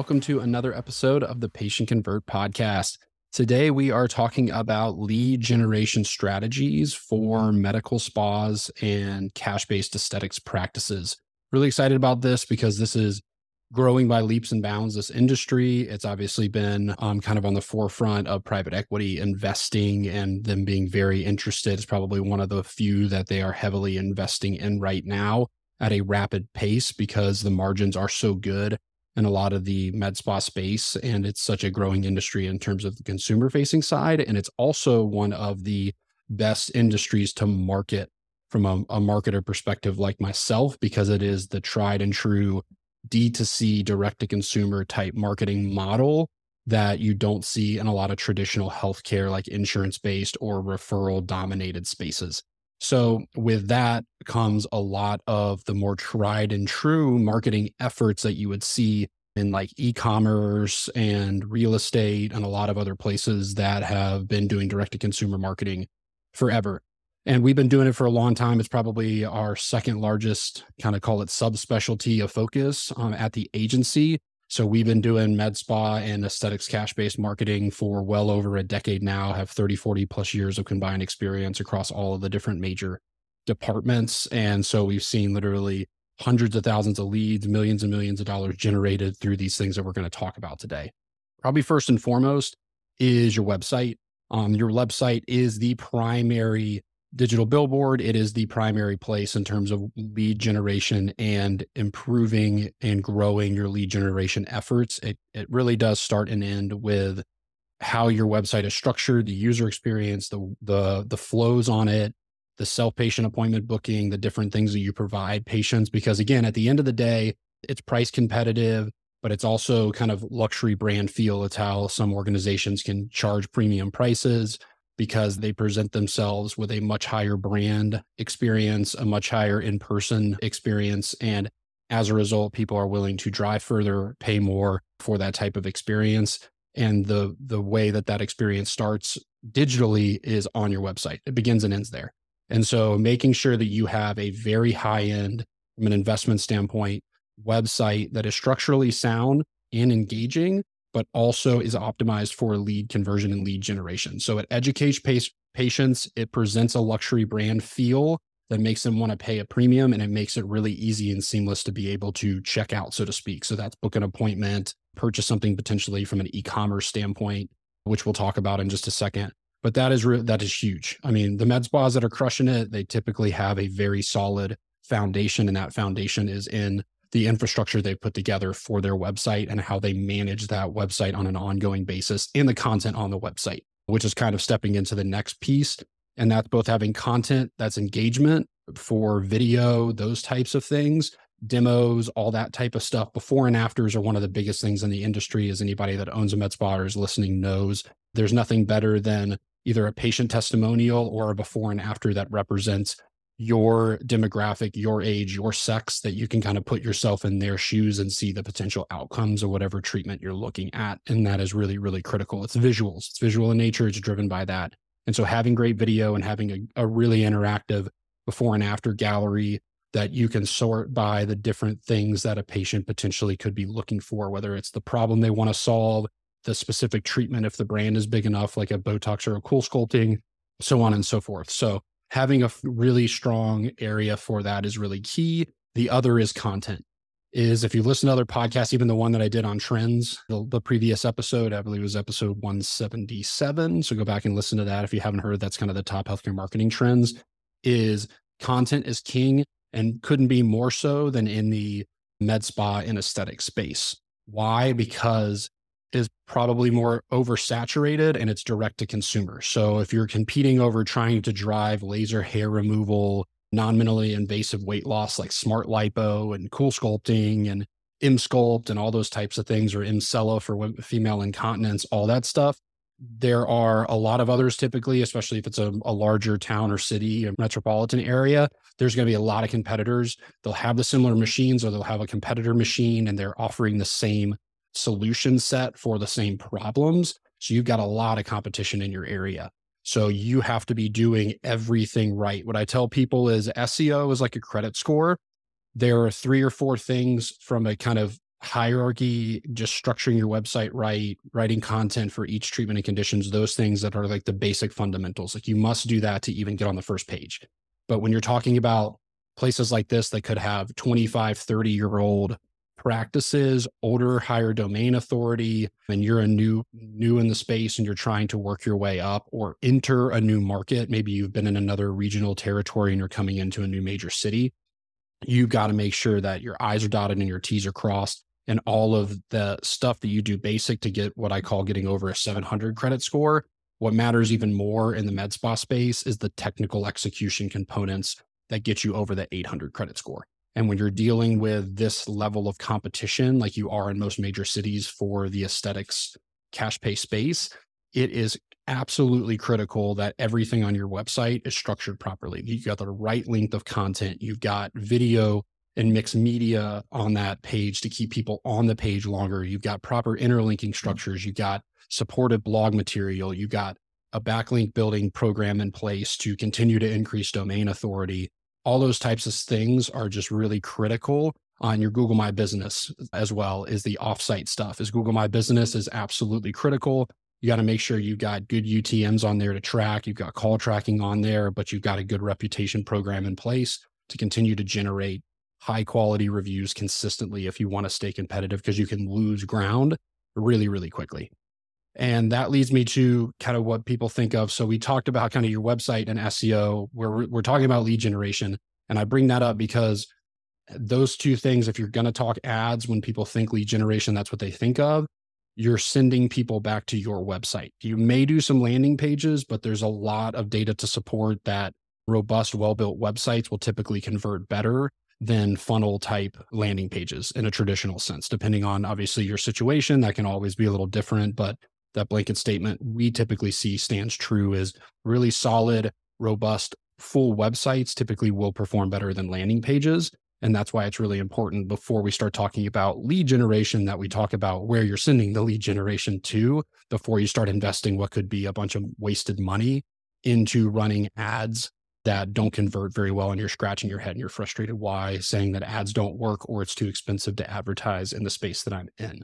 welcome to another episode of the Patient Convert podcast. Today, we are talking about lead generation strategies for medical spas and cash based aesthetics practices. Really excited about this because this is growing by leaps and bounds. This industry, it's obviously been um, kind of on the forefront of private equity investing and them being very interested. It's probably one of the few that they are heavily investing in right now at a rapid pace because the margins are so good in a lot of the med spa space. And it's such a growing industry in terms of the consumer facing side. And it's also one of the best industries to market from a, a marketer perspective, like myself, because it is the tried and true D2C direct to consumer type marketing model that you don't see in a lot of traditional healthcare, like insurance based or referral dominated spaces. So, with that comes a lot of the more tried and true marketing efforts that you would see in like e commerce and real estate and a lot of other places that have been doing direct to consumer marketing forever. And we've been doing it for a long time. It's probably our second largest kind of call it subspecialty of focus um, at the agency. So we've been doing med spa and aesthetics cash based marketing for well over a decade now, have 30, 40 plus years of combined experience across all of the different major departments. And so we've seen literally hundreds of thousands of leads, millions and millions of dollars generated through these things that we're going to talk about today. Probably first and foremost is your website. Um, your website is the primary digital billboard, it is the primary place in terms of lead generation and improving and growing your lead generation efforts. It, it really does start and end with how your website is structured, the user experience, the the the flows on it, the self patient appointment booking, the different things that you provide patients. Because again, at the end of the day, it's price competitive, but it's also kind of luxury brand feel. It's how some organizations can charge premium prices because they present themselves with a much higher brand experience, a much higher in person experience. And as a result, people are willing to drive further, pay more for that type of experience. And the, the way that that experience starts digitally is on your website. It begins and ends there. And so making sure that you have a very high end, from an investment standpoint, website that is structurally sound and engaging but also is optimized for lead conversion and lead generation. So it educates patients, it presents a luxury brand feel that makes them want to pay a premium and it makes it really easy and seamless to be able to check out, so to speak. So that's book an appointment, purchase something potentially from an e-commerce standpoint, which we'll talk about in just a second. But that is re- that is huge. I mean, the med spas that are crushing it, they typically have a very solid foundation, and that foundation is in the infrastructure they've put together for their website and how they manage that website on an ongoing basis and the content on the website, which is kind of stepping into the next piece. And that's both having content that's engagement for video, those types of things, demos, all that type of stuff. Before and afters are one of the biggest things in the industry, as anybody that owns a med spa or is listening knows. There's nothing better than either a patient testimonial or a before and after that represents your demographic, your age, your sex, that you can kind of put yourself in their shoes and see the potential outcomes of whatever treatment you're looking at. And that is really, really critical. It's visuals, it's visual in nature, it's driven by that. And so having great video and having a, a really interactive before and after gallery that you can sort by the different things that a patient potentially could be looking for, whether it's the problem they want to solve, the specific treatment, if the brand is big enough, like a Botox or a CoolSculpting, so on and so forth. So having a really strong area for that is really key. The other is content. Is if you listen to other podcasts, even the one that I did on trends, the, the previous episode, I believe was episode 177. So go back and listen to that if you haven't heard. That's kind of the top healthcare marketing trends. Is content is king and couldn't be more so than in the med spa and aesthetic space. Why? Because is probably more oversaturated and it's direct to consumer. So if you're competing over trying to drive laser hair removal, non-minimally invasive weight loss like smart lipo and CoolSculpting and Emsculpt and all those types of things or Emsella for female incontinence, all that stuff. There are a lot of others typically, especially if it's a, a larger town or city or metropolitan area. There's going to be a lot of competitors. They'll have the similar machines or they'll have a competitor machine and they're offering the same solution set for the same problems. So you've got a lot of competition in your area. So you have to be doing everything right. What I tell people is SEO is like a credit score. There are three or four things from a kind of hierarchy, just structuring your website right, writing content for each treatment and conditions, those things that are like the basic fundamentals. Like you must do that to even get on the first page. But when you're talking about places like this that could have 25, 30 year old practices, older, higher domain authority, and you're a new new in the space and you're trying to work your way up or enter a new market, maybe you've been in another regional territory and you're coming into a new major city, you've got to make sure that your I's are dotted and your T's are crossed and all of the stuff that you do basic to get what I call getting over a 700 credit score. What matters even more in the med spa space is the technical execution components that get you over the 800 credit score. And when you're dealing with this level of competition, like you are in most major cities for the aesthetics cash pay space, it is absolutely critical that everything on your website is structured properly. You've got the right length of content, you've got video and mixed media on that page to keep people on the page longer. You've got proper interlinking mm-hmm. structures, you've got supported blog material, you've got a backlink building program in place to continue to increase domain authority all those types of things are just really critical on your Google My Business as well is the offsite stuff. Is Google My Business is absolutely critical. You got to make sure you've got good UTMs on there to track. You've got call tracking on there, but you've got a good reputation program in place to continue to generate high quality reviews consistently if you want to stay competitive because you can lose ground really, really quickly. And that leads me to kind of what people think of. So we talked about kind of your website and SEO, where we're, talking about lead generation. And I bring that up because eh, those two things, if you're going to talk ads, when people think lead generation, that's what they think of. You're sending people back to your website. You may do some landing pages, but there's a lot of data to support that robust, well built websites will typically convert better than funnel type landing pages in a traditional sense, depending on obviously your situation. That can always be a little different, but that blanket statement we typically see stands true is really solid, robust, full websites typically will perform better than landing pages. And that's why it's really important before we start talking about lead generation that we talk about where you're sending the lead generation to before you start investing what could be a bunch of wasted money into running ads that don't convert very well and you're scratching your head and you're frustrated why saying that ads don't work or it's too expensive to advertise in the space that I'm in.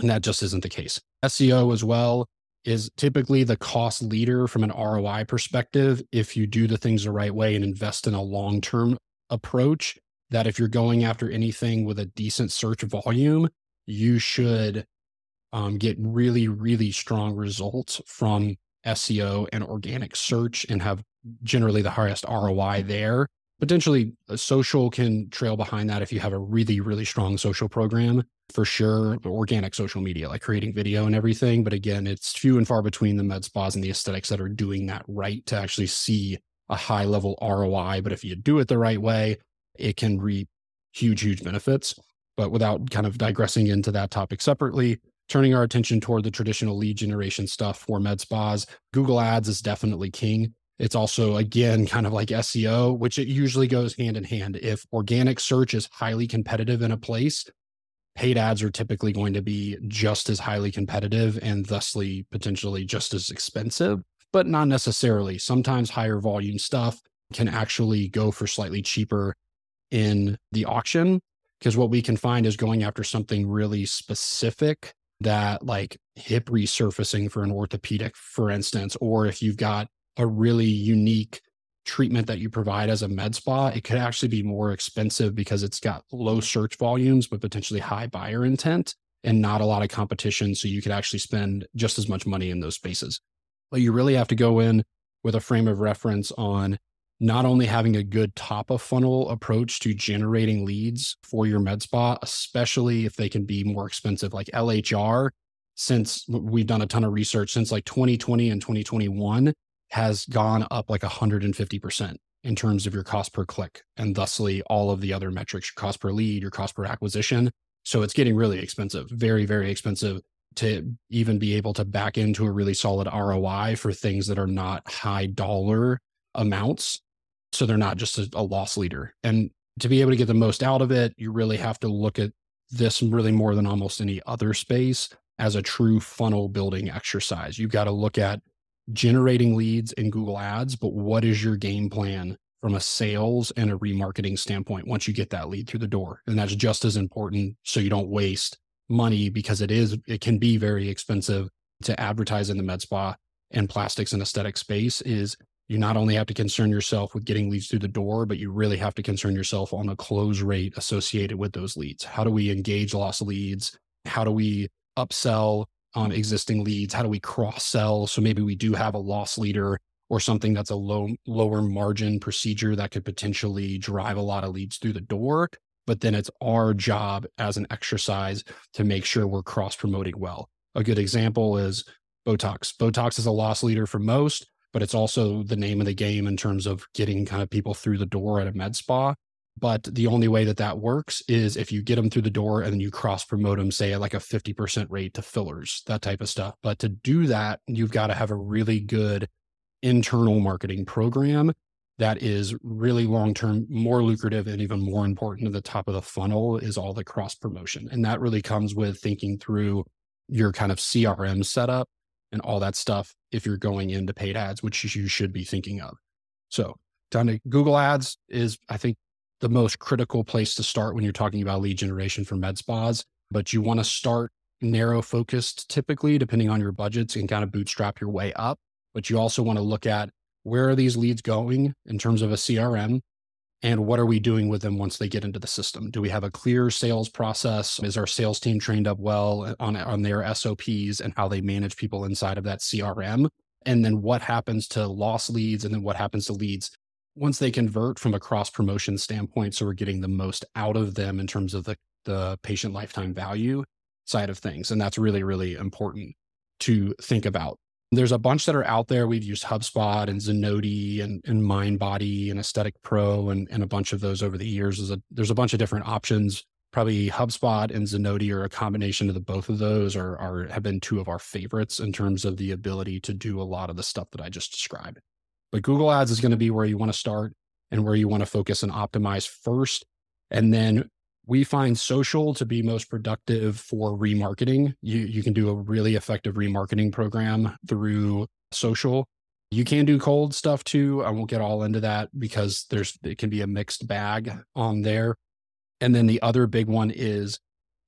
And that just isn't the case. SEO as well is typically the cost leader from an ROI perspective if you do the things the right way and invest in a long term approach. That if you're going after anything with a decent search volume, you should um, get really, really strong results from SEO and organic search and have generally the highest ROI there. Potentially, uh, social can trail behind that if you have a really, really strong social program for sure organic social media, like creating video and everything. But again, it's few and far between the med spas and the aesthetics that are doing that right to actually see a high level ROI. But if you do it the right way, it can reap huge, huge benefits. But without kind of digressing into that topic separately, turning our attention toward the traditional lead generation stuff for med spas, Google Ads is definitely king. It's also, again, kind of like SEO, which it usually goes hand in hand. If organic search is highly competitive in a place, paid ads are typically going to be just as highly competitive and thusly potentially just as expensive, but not necessarily. Sometimes higher volume stuff can actually go for slightly cheaper in the auction because what we can find is going after something really specific that like hip resurfacing for an orthopedic for instance or if you've got a really unique treatment that you provide as a med spa, it could actually be more expensive because it's got low search volumes, but potentially high buyer intent and not a lot of competition. So you could actually spend just as much money in those spaces. But you really have to go in with a frame of reference on not only having a good top of funnel approach to generating leads for your med spa, especially if they can be more expensive, like LHR. Since we've done a ton of research since like 2020 and 2021, has gone up like 150% in terms of your cost per click and thusly all of the other metrics, your cost per lead, your cost per acquisition. So it's getting really expensive, very, very expensive to even be able to back into a really solid ROI for things that are not high dollar amounts. So they're not just a, a loss leader. And to be able to get the most out of it, you really have to look at this really more than almost any other space as a true funnel building exercise. You've got to look at generating leads in Google Ads, but what is your game plan from a sales and a remarketing standpoint once you get that lead through the door. And that's just as important so you don't waste money because it is it can be very expensive to advertise in the med spa and plastics and aesthetic space is you not only have to concern yourself with getting leads through the door, but you really have to concern yourself on the close rate associated with those leads. How do we engage lost leads? How do we upsell on existing leads? How do we cross sell? So maybe we do have a loss leader or something that's a low lower margin procedure that could potentially drive a lot of leads through the door. But then it's our job as an exercise to make sure we're cross promoting well. A good example is Botox. Botox is a loss leader for most but it's also the name of the game in terms of getting kind of people through the door at a med spa. But the only way that that works is if you get them through the door and then you cross promote them, say at like a 50% rate to fillers, that type of stuff. But to do that, you've got to have a really good internal marketing program that is really long term, more lucrative, and even more important at the top of the funnel is all the cross promotion. And that really comes with thinking through your kind of CRM setup and all that stuff if you're going into paid ads, which you should be thinking of. So, down to Google Ads is, I think, the most critical place to start when you're talking about lead generation for med spas. But you want to start narrow focused typically, depending on your budgets, and kind of bootstrap your way up. But you also want to look at where are these leads going in terms of a CRM? and what are we doing with them once they get into the system do we have a clear sales process is our sales team trained up well on, on their sops and how they manage people inside of that crm and then what happens to lost leads and then what happens to leads once they convert from a cross promotion standpoint so we're getting the most out of them in terms of the, the patient lifetime value side of things and that's really really important to think about there's a bunch that are out there. We've used HubSpot and Zenoti and, and MindBody and Aesthetic Pro and, and a bunch of those over the years. There's a, there's a bunch of different options. Probably HubSpot and Zenoti or a combination of the both of those are, are have been two of our favorites in terms of the ability to do a lot of the stuff that I just described. But Google Ads is going to be where you want to start and where you want to focus and optimize first. And then we find social to be most productive for remarketing. You you can do a really effective remarketing program through social. You can do cold stuff too. I won't get all into that because there's it can be a mixed bag on there. And then the other big one is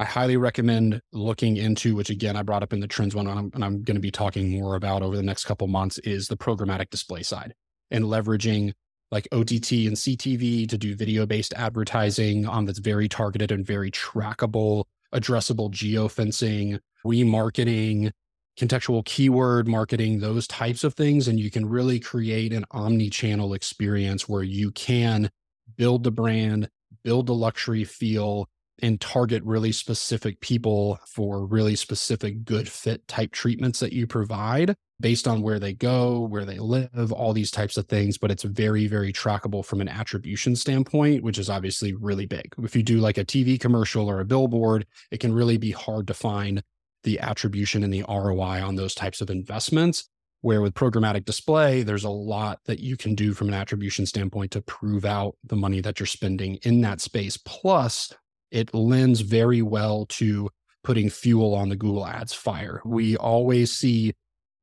I highly recommend looking into, which again I brought up in the trends one, and I'm, and I'm going to be talking more about over the next couple months, is the programmatic display side and leveraging like OTT and CTV to do video based advertising on that's very targeted and very trackable, addressable geofencing, remarketing, contextual keyword marketing, those types of things. And you can really create an omni channel experience where you can build the brand, build the luxury feel, and target really specific people for really specific good fit type treatments that you provide based on where they go, where they live, all these types of things. But it's very, very trackable from an attribution standpoint, which is obviously really big. If you do like a TV commercial or a billboard, it can really be hard to find the attribution and the ROI on those types of investments. Where with programmatic display, there's a lot that you can do from an attribution standpoint to prove out the money that you're spending in that space. Plus, it lends very well to putting fuel on the Google Ads fire. We always see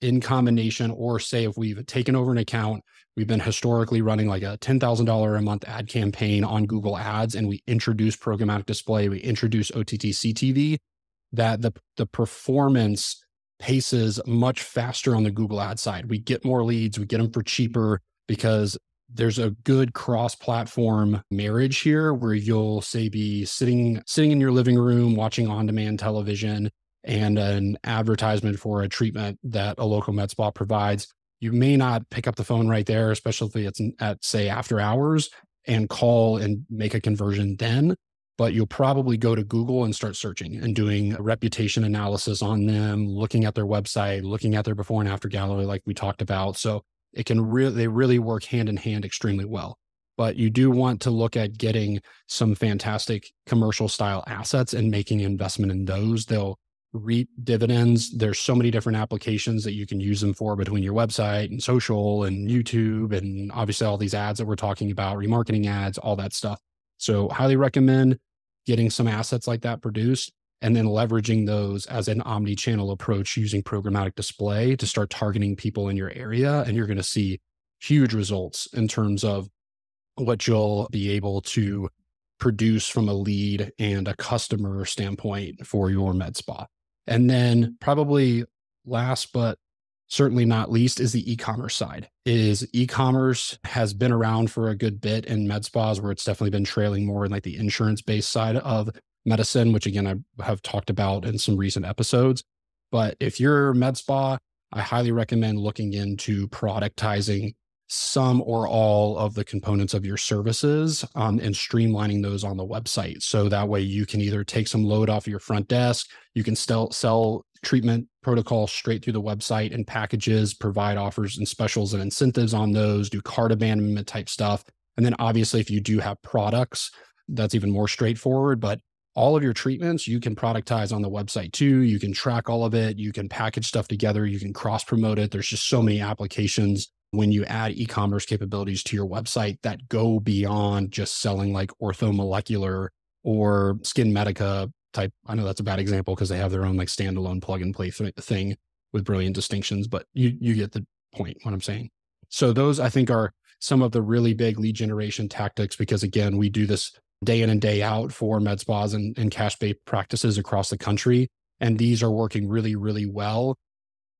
in combination, or say if we've taken over an account, we've been historically running like a $10,000 a month ad campaign on Google Ads, and we introduce programmatic display, we introduce OTT CTV, that the, the performance paces much faster on the Google Ad side. We get more leads, we get them for cheaper because there's a good cross-platform marriage here where you'll say be sitting sitting in your living room watching on-demand television and an advertisement for a treatment that a local med spa provides. You may not pick up the phone right there especially if it's at say after hours and call and make a conversion then but you'll probably go to google and start searching and doing reputation analysis on them looking at their website looking at their before and after gallery like we talked about. So it can really they really work hand in hand extremely well. But you do want to look at getting some fantastic commercial style assets and making investment in those. They'll reap dividends. There's so many different applications that you can use them for between your website and social and youtube and obviously all these ads that we're talking about remarketing ads all that stuff. So highly recommend getting some assets like that produced and then leveraging those as an omni-channel approach using programmatic display to start targeting people in your area and you're going to see huge results in terms of what you'll be able to produce from a lead and a customer standpoint for your med spa. And then probably last but certainly not least is the e-commerce side is e-commerce has been around for a good bit in med spas where it's definitely been trailing more in like the insurance based side of medicine which again i have talked about in some recent episodes but if you're med spa i highly recommend looking into productizing some or all of the components of your services um, and streamlining those on the website. So that way you can either take some load off of your front desk, you can still sell treatment protocols straight through the website and packages, provide offers and specials and incentives on those, do cart abandonment type stuff. And then obviously, if you do have products, that's even more straightforward. But all of your treatments you can productize on the website too. You can track all of it. You can package stuff together. You can cross promote it. There's just so many applications when you add e-commerce capabilities to your website that go beyond just selling like orthomolecular or SkinMedica type. I know that's a bad example because they have their own like standalone plug and play th- thing with brilliant distinctions, but you you get the point what I'm saying. So those I think are some of the really big lead generation tactics because again, we do this day in and day out for med spas and, and cash based practices across the country. And these are working really, really well.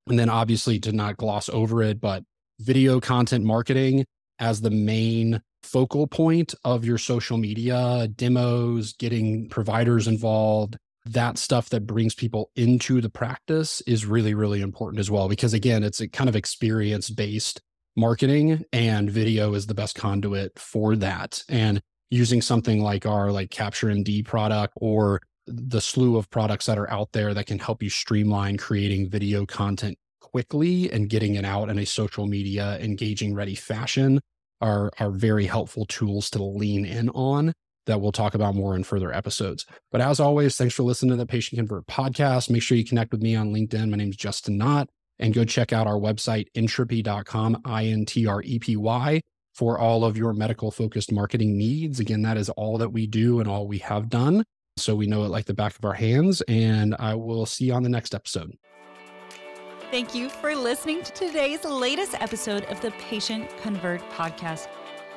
And then obviously to not gloss over it, but video content marketing as the main focal point of your social media demos, getting providers involved, that stuff that brings people into the practice is really, really important as well. Because again, it's a kind of experience based marketing and video is the best conduit for that. And using something like our like Capture MD product or the slew of products that are out there that can help you streamline creating video content quickly and getting it out in a social media engaging ready fashion are are very helpful tools to lean in on that we'll talk about more in further episodes. But as always, thanks for listening to the Patient Convert podcast. Make sure you connect with me on LinkedIn. My name is Justin Knott and go check out our website, intrepy.com, I N T R E P Y, for all of your medical focused marketing needs. Again, that is all that we do and all we have done. So we know it like the back of our hands. And I will see you on the next episode. Thank you for listening to today's latest episode of the Patient Convert podcast.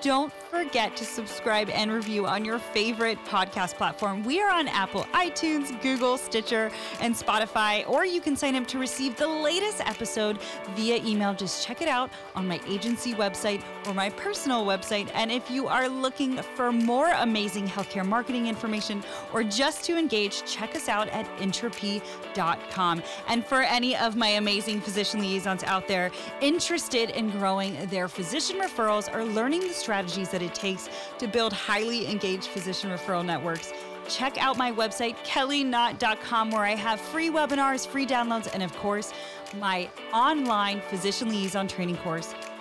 Don't forget to subscribe and review on your favorite podcast platform. We are on Apple, iTunes, Google, Stitcher, and Spotify, or you can sign up to receive the latest episode via email. Just check it out on my agency website or my personal website. And if you are looking for more amazing healthcare marketing information or just to engage, check us out at intrepy.com. And for any of my amazing physician liaisons out there interested in growing their physician referrals or learning the strategy, strategies that it takes to build highly engaged physician referral networks. Check out my website, kellyknott.com, where I have free webinars, free downloads, and of course, my online physician liaison training course